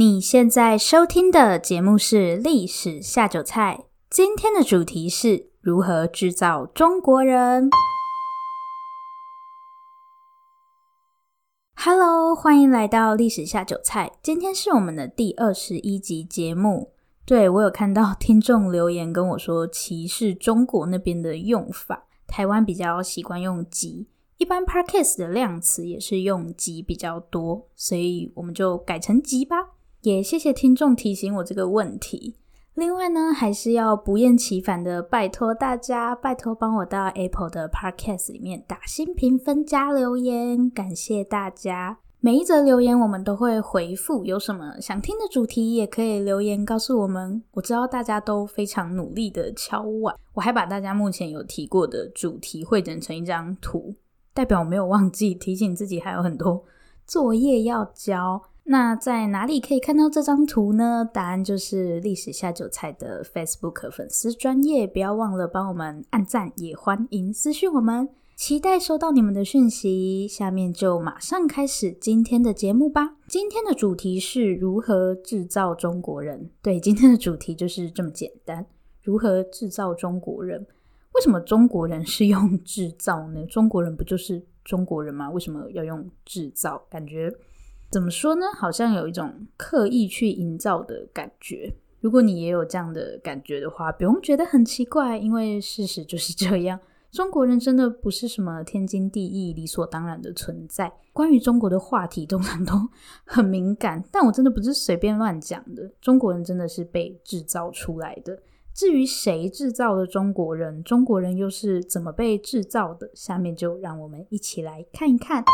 你现在收听的节目是《历史下酒菜》，今天的主题是如何制造中国人。Hello，欢迎来到《历史下酒菜》，今天是我们的第二十一集节目。对，我有看到听众留言跟我说，歧视中国那边的用法，台湾比较习惯用极。一般 Podcast 的量词也是用极比较多，所以我们就改成极吧。也谢谢听众提醒我这个问题。另外呢，还是要不厌其烦的拜托大家，拜托帮我到 Apple 的 Podcast 里面打新评分加留言，感谢大家。每一则留言我们都会回复，有什么想听的主题也可以留言告诉我们。我知道大家都非常努力的敲碗，我还把大家目前有提过的主题汇整成一张图，代表我没有忘记提醒自己还有很多作业要交。那在哪里可以看到这张图呢？答案就是历史下酒菜的 Facebook 粉丝专业，不要忘了帮我们按赞，也欢迎私讯我们，期待收到你们的讯息。下面就马上开始今天的节目吧。今天的主题是如何制造中国人。对，今天的主题就是这么简单，如何制造中国人？为什么中国人是用制造呢？中国人不就是中国人吗？为什么要用制造？感觉。怎么说呢？好像有一种刻意去营造的感觉。如果你也有这样的感觉的话，不用觉得很奇怪，因为事实就是这样。中国人真的不是什么天经地义、理所当然的存在。关于中国的话题，通常都 很敏感，但我真的不是随便乱讲的。中国人真的是被制造出来的。至于谁制造的中国人，中国人又是怎么被制造的？下面就让我们一起来看一看。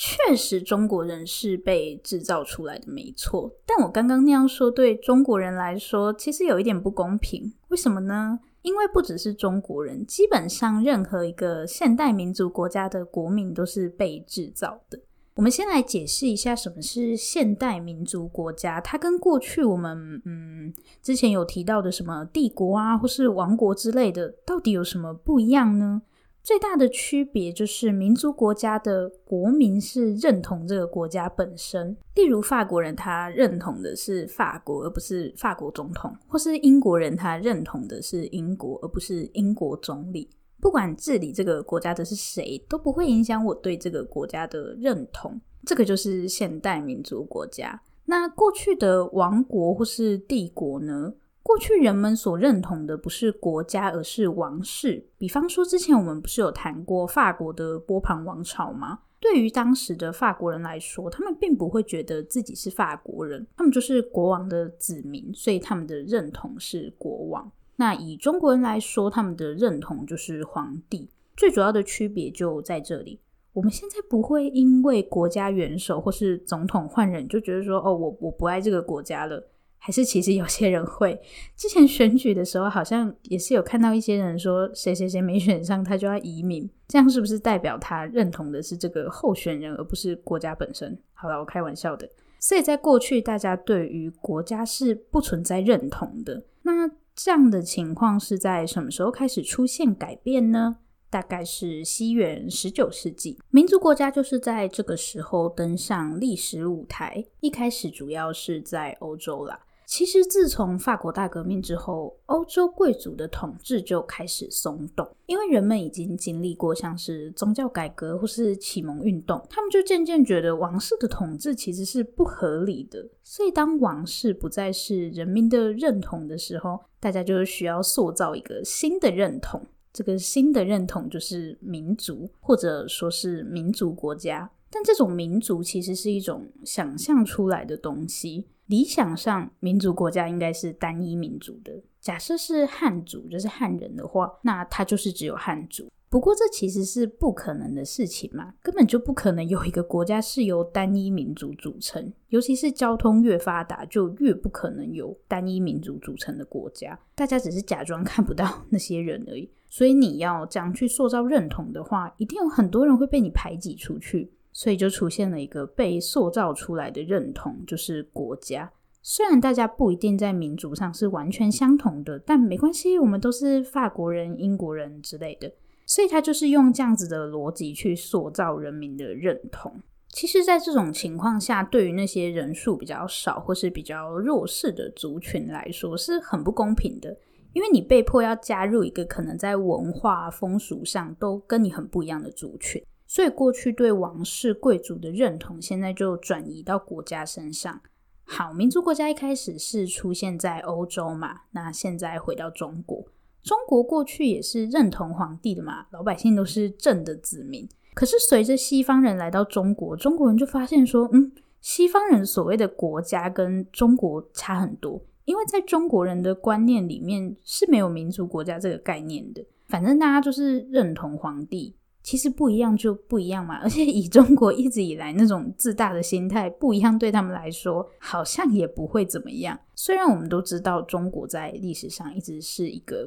确实，中国人是被制造出来的，没错。但我刚刚那样说，对中国人来说，其实有一点不公平。为什么呢？因为不只是中国人，基本上任何一个现代民族国家的国民都是被制造的。我们先来解释一下什么是现代民族国家，它跟过去我们嗯之前有提到的什么帝国啊，或是王国之类的，到底有什么不一样呢？最大的区别就是民族国家的国民是认同这个国家本身，例如法国人他认同的是法国，而不是法国总统；或是英国人他认同的是英国，而不是英国总理。不管治理这个国家的是谁，都不会影响我对这个国家的认同。这个就是现代民族国家。那过去的王国或是帝国呢？过去人们所认同的不是国家，而是王室。比方说，之前我们不是有谈过法国的波旁王朝吗？对于当时的法国人来说，他们并不会觉得自己是法国人，他们就是国王的子民，所以他们的认同是国王。那以中国人来说，他们的认同就是皇帝。最主要的区别就在这里。我们现在不会因为国家元首或是总统换人，就觉得说，哦，我我不爱这个国家了。还是其实有些人会，之前选举的时候好像也是有看到一些人说谁谁谁没选上，他就要移民，这样是不是代表他认同的是这个候选人，而不是国家本身？好了，我开玩笑的。所以在过去，大家对于国家是不存在认同的。那这样的情况是在什么时候开始出现改变呢？大概是西元十九世纪，民族国家就是在这个时候登上历史舞台。一开始主要是在欧洲啦。其实，自从法国大革命之后，欧洲贵族的统治就开始松动，因为人们已经经历过像是宗教改革或是启蒙运动，他们就渐渐觉得王室的统治其实是不合理的。所以，当王室不再是人民的认同的时候，大家就需要塑造一个新的认同。这个新的认同就是民族，或者说是民族国家。但这种民族其实是一种想象出来的东西。理想上，民族国家应该是单一民族的。假设是汉族，就是汉人的话，那他就是只有汉族。不过这其实是不可能的事情嘛，根本就不可能有一个国家是由单一民族组成。尤其是交通越发达，就越不可能有单一民族组成的国家。大家只是假装看不到那些人而已。所以你要这样去塑造认同的话，一定有很多人会被你排挤出去。所以就出现了一个被塑造出来的认同，就是国家。虽然大家不一定在民族上是完全相同的，但没关系，我们都是法国人、英国人之类的。所以他就是用这样子的逻辑去塑造人民的认同。其实，在这种情况下，对于那些人数比较少或是比较弱势的族群来说，是很不公平的。因为你被迫要加入一个可能在文化风俗上都跟你很不一样的族群，所以过去对王室贵族的认同，现在就转移到国家身上。好，民族国家一开始是出现在欧洲嘛，那现在回到中国，中国过去也是认同皇帝的嘛，老百姓都是朕的子民。可是随着西方人来到中国，中国人就发现说，嗯，西方人所谓的国家跟中国差很多，因为在中国人的观念里面是没有民族国家这个概念的，反正大家就是认同皇帝，其实不一样就不一样嘛，而且以中国一直以来那种自大的心态，不一样对他们来说好像也不会怎么样。虽然我们都知道中国在历史上一直是一个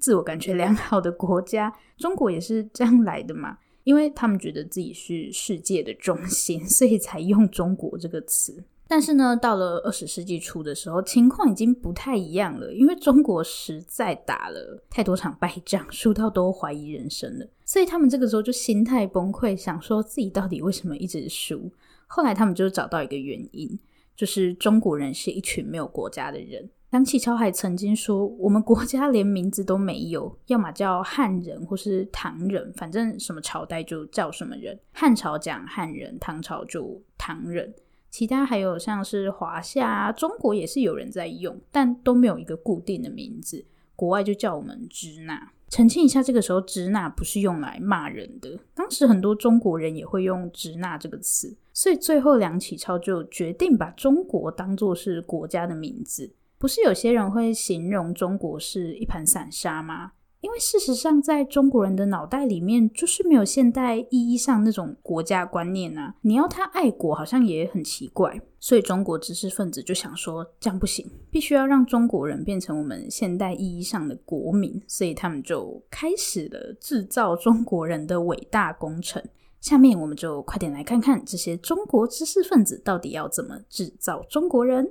自我感觉良好的国家，中国也是这样来的嘛。因为他们觉得自己是世界的中心，所以才用“中国”这个词。但是呢，到了二十世纪初的时候，情况已经不太一样了。因为中国实在打了太多场败仗，输到都怀疑人生了，所以他们这个时候就心态崩溃，想说自己到底为什么一直输。后来他们就找到一个原因，就是中国人是一群没有国家的人。梁启超还曾经说：“我们国家连名字都没有，要么叫汉人或是唐人，反正什么朝代就叫什么人。汉朝讲汉人，唐朝就唐人，其他还有像是华夏啊、中国也是有人在用，但都没有一个固定的名字。国外就叫我们支那。澄清一下，这个时候支那不是用来骂人的，当时很多中国人也会用支那这个词，所以最后梁启超就决定把中国当作是国家的名字。”不是有些人会形容中国是一盘散沙吗？因为事实上，在中国人的脑袋里面，就是没有现代意义上那种国家观念啊。你要他爱国，好像也很奇怪。所以中国知识分子就想说，这样不行，必须要让中国人变成我们现代意义上的国民。所以他们就开始了制造中国人的伟大工程。下面我们就快点来看看这些中国知识分子到底要怎么制造中国人。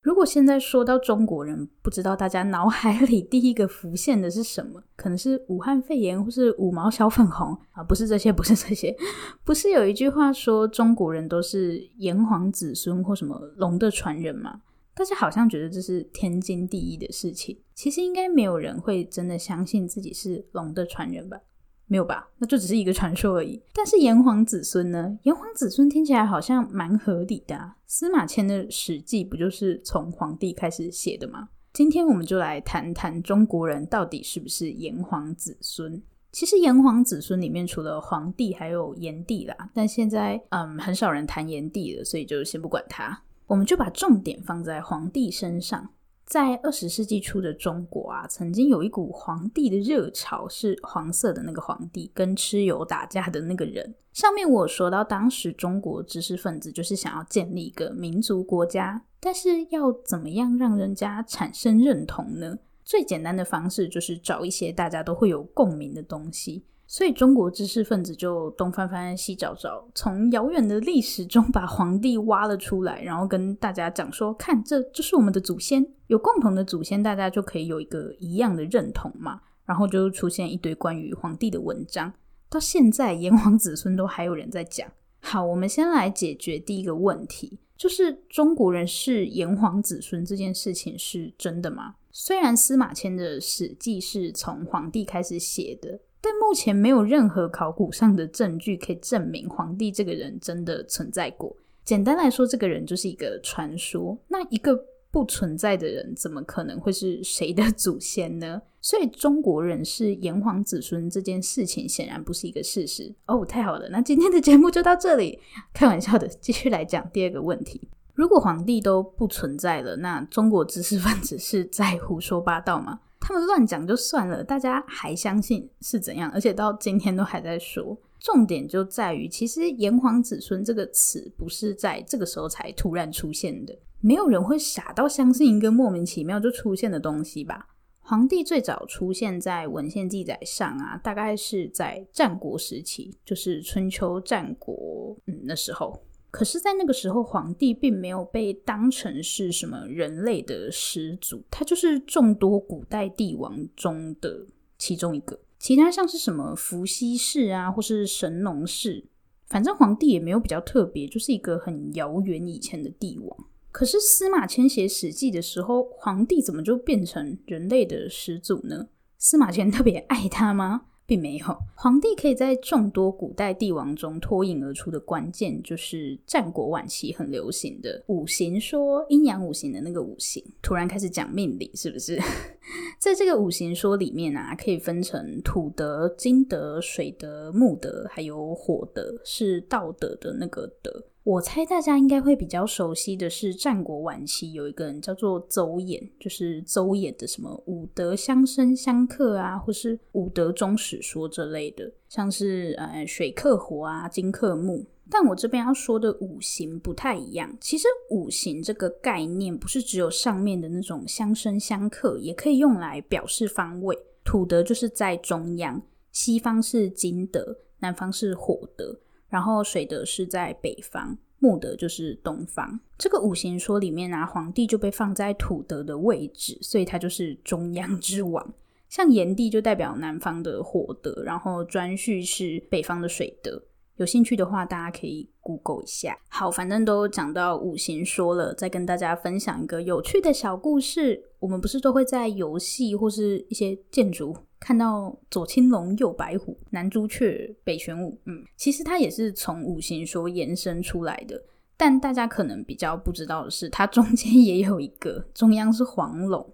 如果现在说到中国人，不知道大家脑海里第一个浮现的是什么？可能是武汉肺炎，或是五毛小粉红啊？不是这些，不是这些，不是有一句话说中国人都是炎黄子孙或什么龙的传人吗？大家好像觉得这是天经地义的事情，其实应该没有人会真的相信自己是龙的传人吧？没有吧？那就只是一个传说而已。但是炎黄子孙呢？炎黄子孙听起来好像蛮合理的啊。司马迁的《史记》不就是从皇帝开始写的吗？今天我们就来谈谈中国人到底是不是炎黄子孙。其实炎黄子孙里面除了皇帝，还有炎帝啦。但现在嗯，很少人谈炎帝了，所以就先不管他。我们就把重点放在皇帝身上。在二十世纪初的中国啊，曾经有一股皇帝的热潮，是黄色的那个皇帝跟蚩尤打架的那个人。上面我说到，当时中国知识分子就是想要建立一个民族国家，但是要怎么样让人家产生认同呢？最简单的方式就是找一些大家都会有共鸣的东西。所以中国知识分子就东翻翻西找找，从遥远的历史中把皇帝挖了出来，然后跟大家讲说：“看，这就是我们的祖先，有共同的祖先，大家就可以有一个一样的认同嘛。”然后就出现一堆关于皇帝的文章，到现在炎黄子孙都还有人在讲。好，我们先来解决第一个问题，就是中国人是炎黄子孙这件事情是真的吗？虽然司马迁的《史记》是从皇帝开始写的。但目前没有任何考古上的证据可以证明皇帝这个人真的存在过。简单来说，这个人就是一个传说。那一个不存在的人，怎么可能会是谁的 祖先呢？所以中国人是炎黄子孙这件事情显然不是一个事实。哦，太好了，那今天的节目就到这里。开玩笑的，继续来讲第二个问题：如果皇帝都不存在了，那中国知识分子是在胡说八道吗？他们乱讲就算了，大家还相信是怎样？而且到今天都还在说。重点就在于，其实“炎黄子孙”这个词不是在这个时候才突然出现的。没有人会傻到相信一个莫名其妙就出现的东西吧？黄帝最早出现在文献记载上啊，大概是在战国时期，就是春秋战国嗯那时候。可是，在那个时候，皇帝并没有被当成是什么人类的始祖，他就是众多古代帝王中的其中一个。其他像是什么伏羲氏啊，或是神农氏，反正皇帝也没有比较特别，就是一个很遥远以前的帝王。可是司马迁写《史记》的时候，皇帝怎么就变成人类的始祖呢？司马迁特别爱他吗？并没有，皇帝可以在众多古代帝王中脱颖而出的关键，就是战国晚期很流行的五行说，阴阳五行的那个五行。突然开始讲命理，是不是？在这个五行说里面啊，可以分成土德、金德、水德、木德，还有火德，是道德的那个德。我猜大家应该会比较熟悉的是，战国晚期有一个人叫做邹衍，就是邹衍的什么五德相生相克啊，或是五德终始说这类的，像是呃水克火啊，金克木。但我这边要说的五行不太一样，其实五行这个概念不是只有上面的那种相生相克，也可以用来表示方位。土德就是在中央，西方是金德，南方是火德。然后水德是在北方，木德就是东方。这个五行说里面啊，皇帝就被放在土德的位置，所以他就是中央之王。像炎帝就代表南方的火德，然后顓頊是北方的水德。有兴趣的话，大家可以 Google 一下。好，反正都讲到五行说了，再跟大家分享一个有趣的小故事。我们不是都会在游戏或是一些建筑看到左青龙，右白虎，南朱雀，北玄武。嗯，其实它也是从五行说延伸出来的。但大家可能比较不知道的是，它中间也有一个中央是黄龙。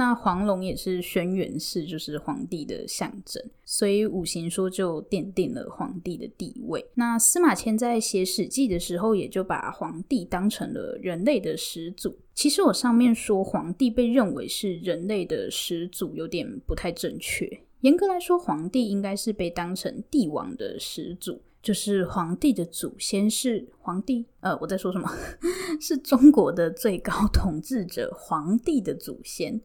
那黄龙也是轩辕氏，就是皇帝的象征，所以五行说就奠定了皇帝的地位。那司马迁在写《史记》的时候，也就把皇帝当成了人类的始祖。其实我上面说皇帝被认为是人类的始祖，有点不太正确。严格来说，皇帝应该是被当成帝王的始祖，就是皇帝的祖先是皇帝。呃，我在说什么？是中国的最高统治者，皇帝的祖先。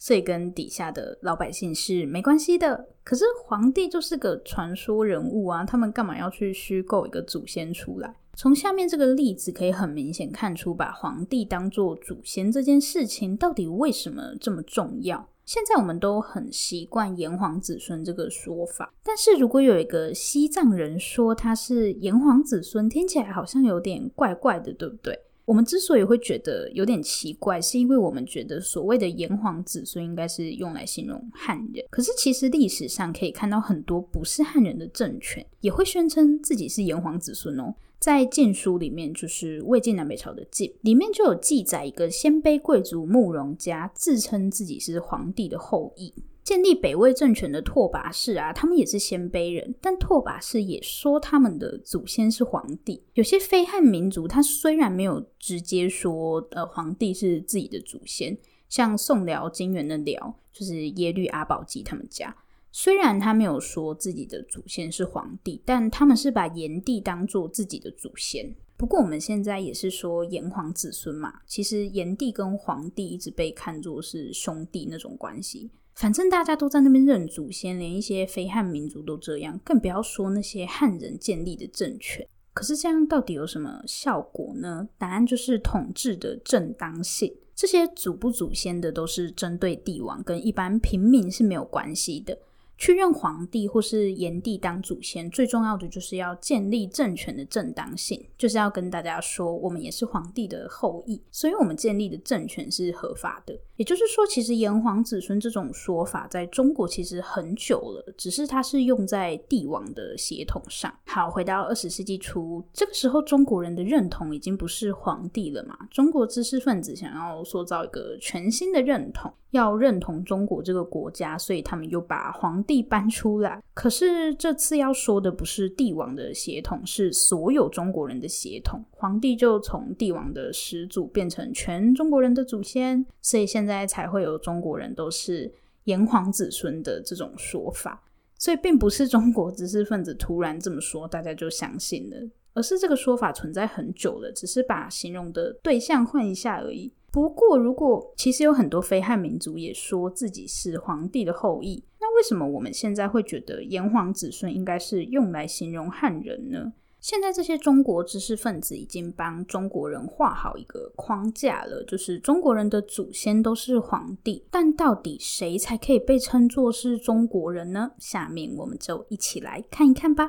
所以跟底下的老百姓是没关系的。可是皇帝就是个传说人物啊，他们干嘛要去虚构一个祖先出来？从下面这个例子可以很明显看出，把皇帝当做祖先这件事情到底为什么这么重要？现在我们都很习惯炎黄子孙这个说法，但是如果有一个西藏人说他是炎黄子孙，听起来好像有点怪怪的，对不对？我们之所以会觉得有点奇怪，是因为我们觉得所谓的炎黄子孙应该是用来形容汉人。可是其实历史上可以看到很多不是汉人的政权也会宣称自己是炎黄子孙哦。在晋书里面，就是魏晋南北朝的晋，里面就有记载一个鲜卑贵族慕容家自称自己是皇帝的后裔。建立北魏政权的拓跋氏啊，他们也是鲜卑人，但拓跋氏也说他们的祖先是皇帝。有些非汉民族，他虽然没有直接说呃皇帝是自己的祖先，像宋辽金元的辽，就是耶律阿保机他们家，虽然他没有说自己的祖先是皇帝，但他们是把炎帝当做自己的祖先。不过我们现在也是说炎黄子孙嘛，其实炎帝跟皇帝一直被看作是兄弟那种关系。反正大家都在那边认祖先，连一些非汉民族都这样，更不要说那些汉人建立的政权。可是这样到底有什么效果呢？答案就是统治的正当性。这些祖不祖先的都是针对帝王，跟一般平民是没有关系的。去认皇帝或是炎帝当祖先，最重要的就是要建立政权的正当性，就是要跟大家说，我们也是皇帝的后裔，所以我们建立的政权是合法的。也就是说，其实炎黄子孙这种说法在中国其实很久了，只是它是用在帝王的血统上。好，回到二十世纪初，这个时候中国人的认同已经不是皇帝了嘛？中国知识分子想要塑造一个全新的认同。要认同中国这个国家，所以他们又把皇帝搬出来。可是这次要说的不是帝王的血统，是所有中国人的血统。皇帝就从帝王的始祖变成全中国人的祖先，所以现在才会有中国人都是炎黄子孙的这种说法。所以并不是中国知识分子突然这么说，大家就相信了，而是这个说法存在很久了，只是把形容的对象换一下而已。不过，如果其实有很多非汉民族也说自己是皇帝的后裔，那为什么我们现在会觉得炎黄子孙应该是用来形容汉人呢？现在这些中国知识分子已经帮中国人画好一个框架了，就是中国人的祖先都是皇帝，但到底谁才可以被称作是中国人呢？下面我们就一起来看一看吧。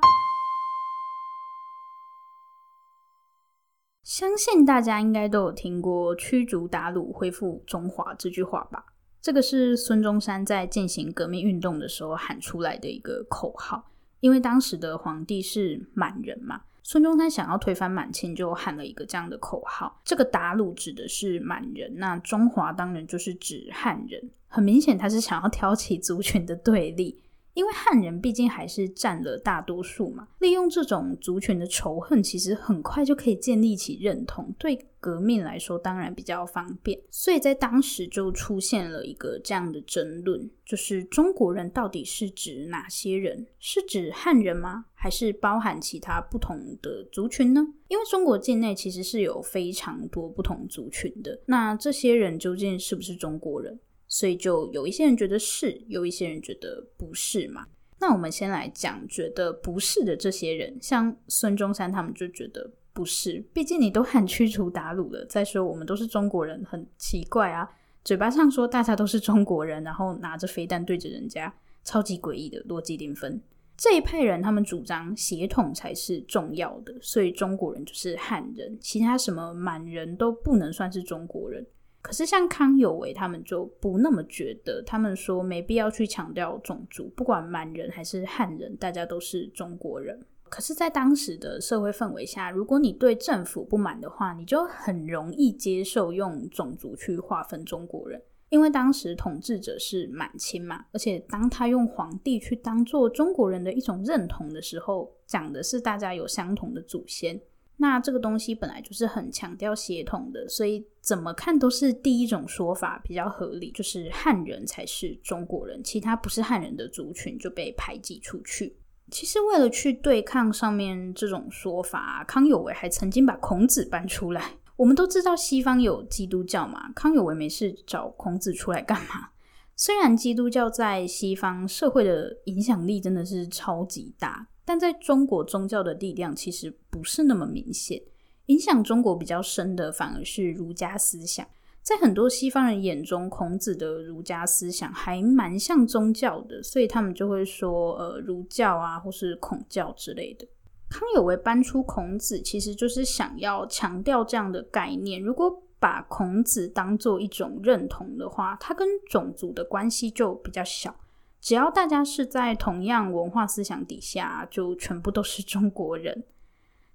相信大家应该都有听过“驱逐鞑虏，恢复中华”这句话吧？这个是孙中山在进行革命运动的时候喊出来的一个口号。因为当时的皇帝是满人嘛，孙中山想要推翻满清，就喊了一个这样的口号。这个鞑虏指的是满人，那中华当然就是指汉人。很明显，他是想要挑起族群的对立。因为汉人毕竟还是占了大多数嘛，利用这种族群的仇恨，其实很快就可以建立起认同，对革命来说当然比较方便。所以在当时就出现了一个这样的争论，就是中国人到底是指哪些人？是指汉人吗？还是包含其他不同的族群呢？因为中国境内其实是有非常多不同族群的，那这些人究竟是不是中国人？所以就有一些人觉得是，有一些人觉得不是嘛。那我们先来讲觉得不是的这些人，像孙中山他们就觉得不是，毕竟你都喊驱除鞑虏了。再说我们都是中国人，很奇怪啊，嘴巴上说大家都是中国人，然后拿着飞弹对着人家，超级诡异的逻辑零分。这一派人他们主张血统才是重要的，所以中国人就是汉人，其他什么满人都不能算是中国人。可是像康有为他们就不那么觉得，他们说没必要去强调种族，不管满人还是汉人，大家都是中国人。可是，在当时的社会氛围下，如果你对政府不满的话，你就很容易接受用种族去划分中国人，因为当时统治者是满清嘛，而且当他用皇帝去当做中国人的一种认同的时候，讲的是大家有相同的祖先。那这个东西本来就是很强调协同的，所以怎么看都是第一种说法比较合理，就是汉人才是中国人，其他不是汉人的族群就被排挤出去。其实为了去对抗上面这种说法，康有为还曾经把孔子搬出来。我们都知道西方有基督教嘛，康有为没事找孔子出来干嘛？虽然基督教在西方社会的影响力真的是超级大。但在中国，宗教的力量其实不是那么明显，影响中国比较深的反而是儒家思想。在很多西方人眼中，孔子的儒家思想还蛮像宗教的，所以他们就会说，呃，儒教啊，或是孔教之类的。康有为搬出孔子，其实就是想要强调这样的概念。如果把孔子当做一种认同的话，他跟种族的关系就比较小。只要大家是在同样文化思想底下，就全部都是中国人。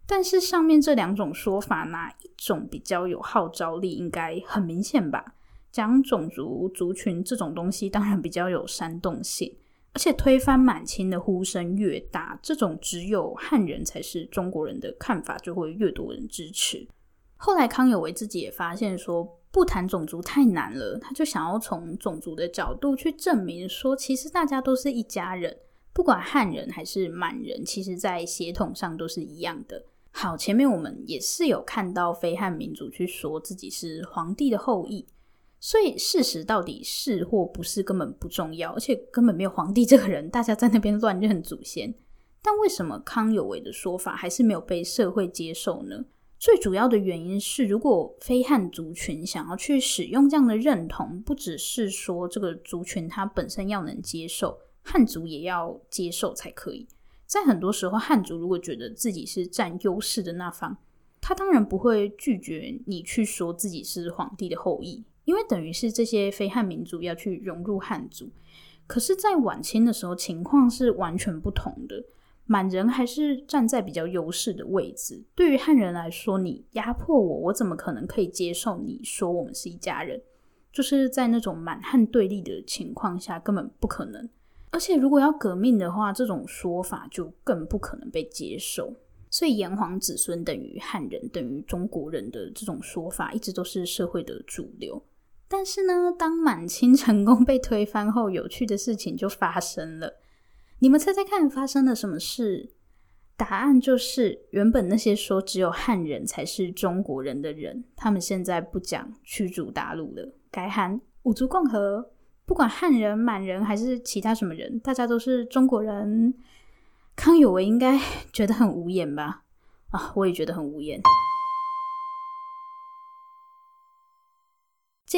但是上面这两种说法，哪一种比较有号召力？应该很明显吧？讲种族、族群这种东西，当然比较有煽动性。而且推翻满清的呼声越大，这种只有汉人才是中国人的看法就会越多人支持。后来康有为自己也发现说，不谈种族太难了，他就想要从种族的角度去证明说，其实大家都是一家人，不管汉人还是满人，其实在血统上都是一样的。好，前面我们也是有看到非汉民族去说自己是皇帝的后裔，所以事实到底是或不是根本不重要，而且根本没有皇帝这个人，大家在那边乱认祖先。但为什么康有为的说法还是没有被社会接受呢？最主要的原因是，如果非汉族群想要去使用这样的认同，不只是说这个族群它本身要能接受，汉族也要接受才可以。在很多时候，汉族如果觉得自己是占优势的那方，他当然不会拒绝你去说自己是皇帝的后裔，因为等于是这些非汉民族要去融入汉族。可是，在晚清的时候，情况是完全不同的。满人还是站在比较优势的位置。对于汉人来说，你压迫我，我怎么可能可以接受你说我们是一家人？就是在那种满汉对立的情况下，根本不可能。而且如果要革命的话，这种说法就更不可能被接受。所以炎黄子孙等于汉人等于中国人的这种说法，一直都是社会的主流。但是呢，当满清成功被推翻后，有趣的事情就发生了。你们猜猜看，发生了什么事？答案就是，原本那些说只有汉人才是中国人的人，他们现在不讲驱逐大陆了，改喊五族共和。不管汉人、满人还是其他什么人，大家都是中国人。康有为应该觉得很无言吧？啊，我也觉得很无言。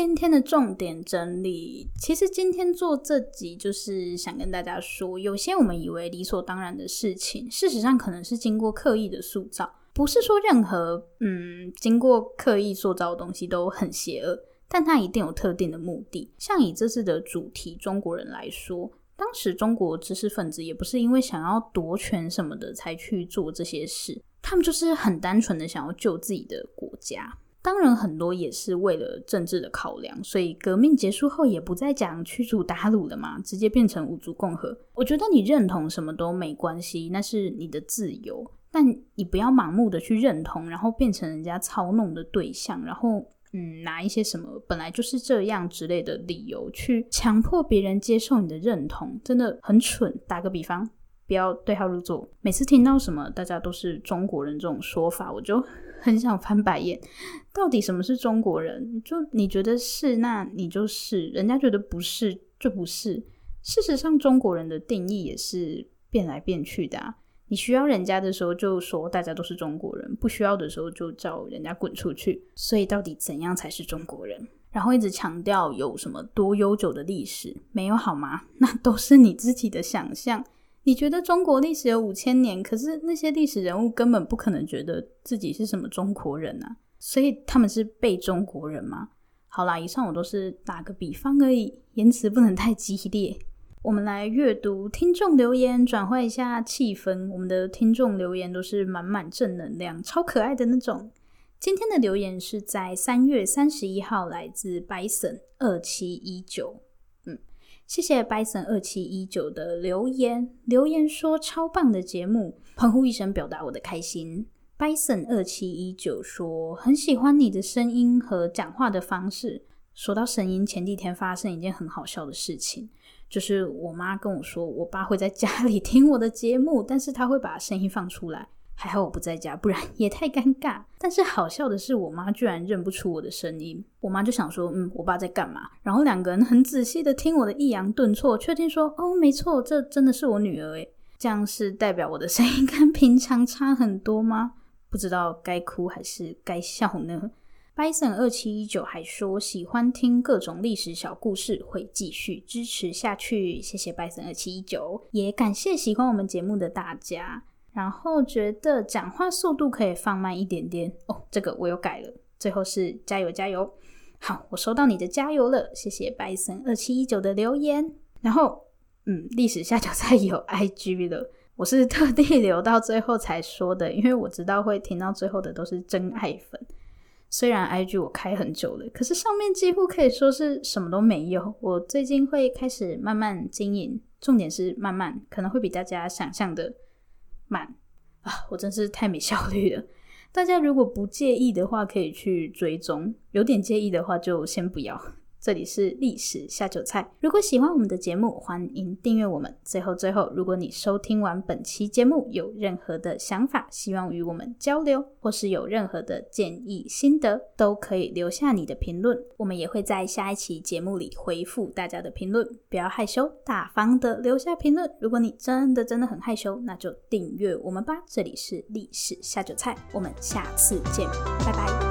今天的重点整理，其实今天做这集就是想跟大家说，有些我们以为理所当然的事情，事实上可能是经过刻意的塑造。不是说任何嗯经过刻意塑造的东西都很邪恶，但它一定有特定的目的。像以这次的主题中国人来说，当时中国知识分子也不是因为想要夺权什么的才去做这些事，他们就是很单纯的想要救自己的国家。当然，很多也是为了政治的考量，所以革命结束后也不再讲驱逐鞑虏了嘛，直接变成五族共和。我觉得你认同什么都没关系，那是你的自由，但你不要盲目的去认同，然后变成人家操弄的对象，然后嗯，拿一些什么本来就是这样之类的理由去强迫别人接受你的认同，真的很蠢。打个比方，不要对号入座。每次听到什么大家都是中国人这种说法，我就。很想翻白眼，到底什么是中国人？就你觉得是，那你就是；人家觉得不是，就不是。事实上，中国人的定义也是变来变去的啊。你需要人家的时候，就说大家都是中国人；不需要的时候，就叫人家滚出去。所以，到底怎样才是中国人？然后一直强调有什么多悠久的历史，没有好吗？那都是你自己的想象。你觉得中国历史有五千年，可是那些历史人物根本不可能觉得自己是什么中国人啊，所以他们是被中国人吗？好啦，以上我都是打个比方而已，言辞不能太激烈。我们来阅读听众留言，转换一下气氛。我们的听众留言都是满满正能量，超可爱的那种。今天的留言是在三月三十一号，来自 Bison 二七一九。谢谢 Bison 二七一九的留言，留言说超棒的节目，欢呼一声表达我的开心。Bison 二七一九说很喜欢你的声音和讲话的方式。说到声音，前几天发生一件很好笑的事情，就是我妈跟我说，我爸会在家里听我的节目，但是他会把声音放出来。还好我不在家，不然 也太尴尬。但是好笑的是，我妈居然认不出我的声音。我妈就想说，嗯，我爸在干嘛？然后两个人很仔细的听我的抑扬顿挫，确定说，哦，没错，这真的是我女儿诶。这样是代表我的声音跟平常差很多吗？不知道该哭还是该笑呢？Bison 二七一九还说喜欢听各种历史小故事，会继续支持下去。谢谢 Bison 二七一九，也感谢喜欢我们节目的大家。然后觉得讲话速度可以放慢一点点哦，这个我有改了。最后是加油加油，好，我收到你的加油了，谢谢白森二七一九的留言。然后，嗯，历史下酒菜有 IG 了，我是特地留到最后才说的，因为我知道会听到最后的都是真爱粉。虽然 IG 我开很久了，可是上面几乎可以说是什么都没有。我最近会开始慢慢经营，重点是慢慢，可能会比大家想象的。慢啊！我真是太没效率了。大家如果不介意的话，可以去追踪；有点介意的话，就先不要。这里是历史下酒菜。如果喜欢我们的节目，欢迎订阅我们。最后，最后，如果你收听完本期节目有任何的想法，希望与我们交流，或是有任何的建议心得，都可以留下你的评论，我们也会在下一期节目里回复大家的评论。不要害羞，大方的留下评论。如果你真的真的很害羞，那就订阅我们吧。这里是历史下酒菜，我们下次见，拜拜。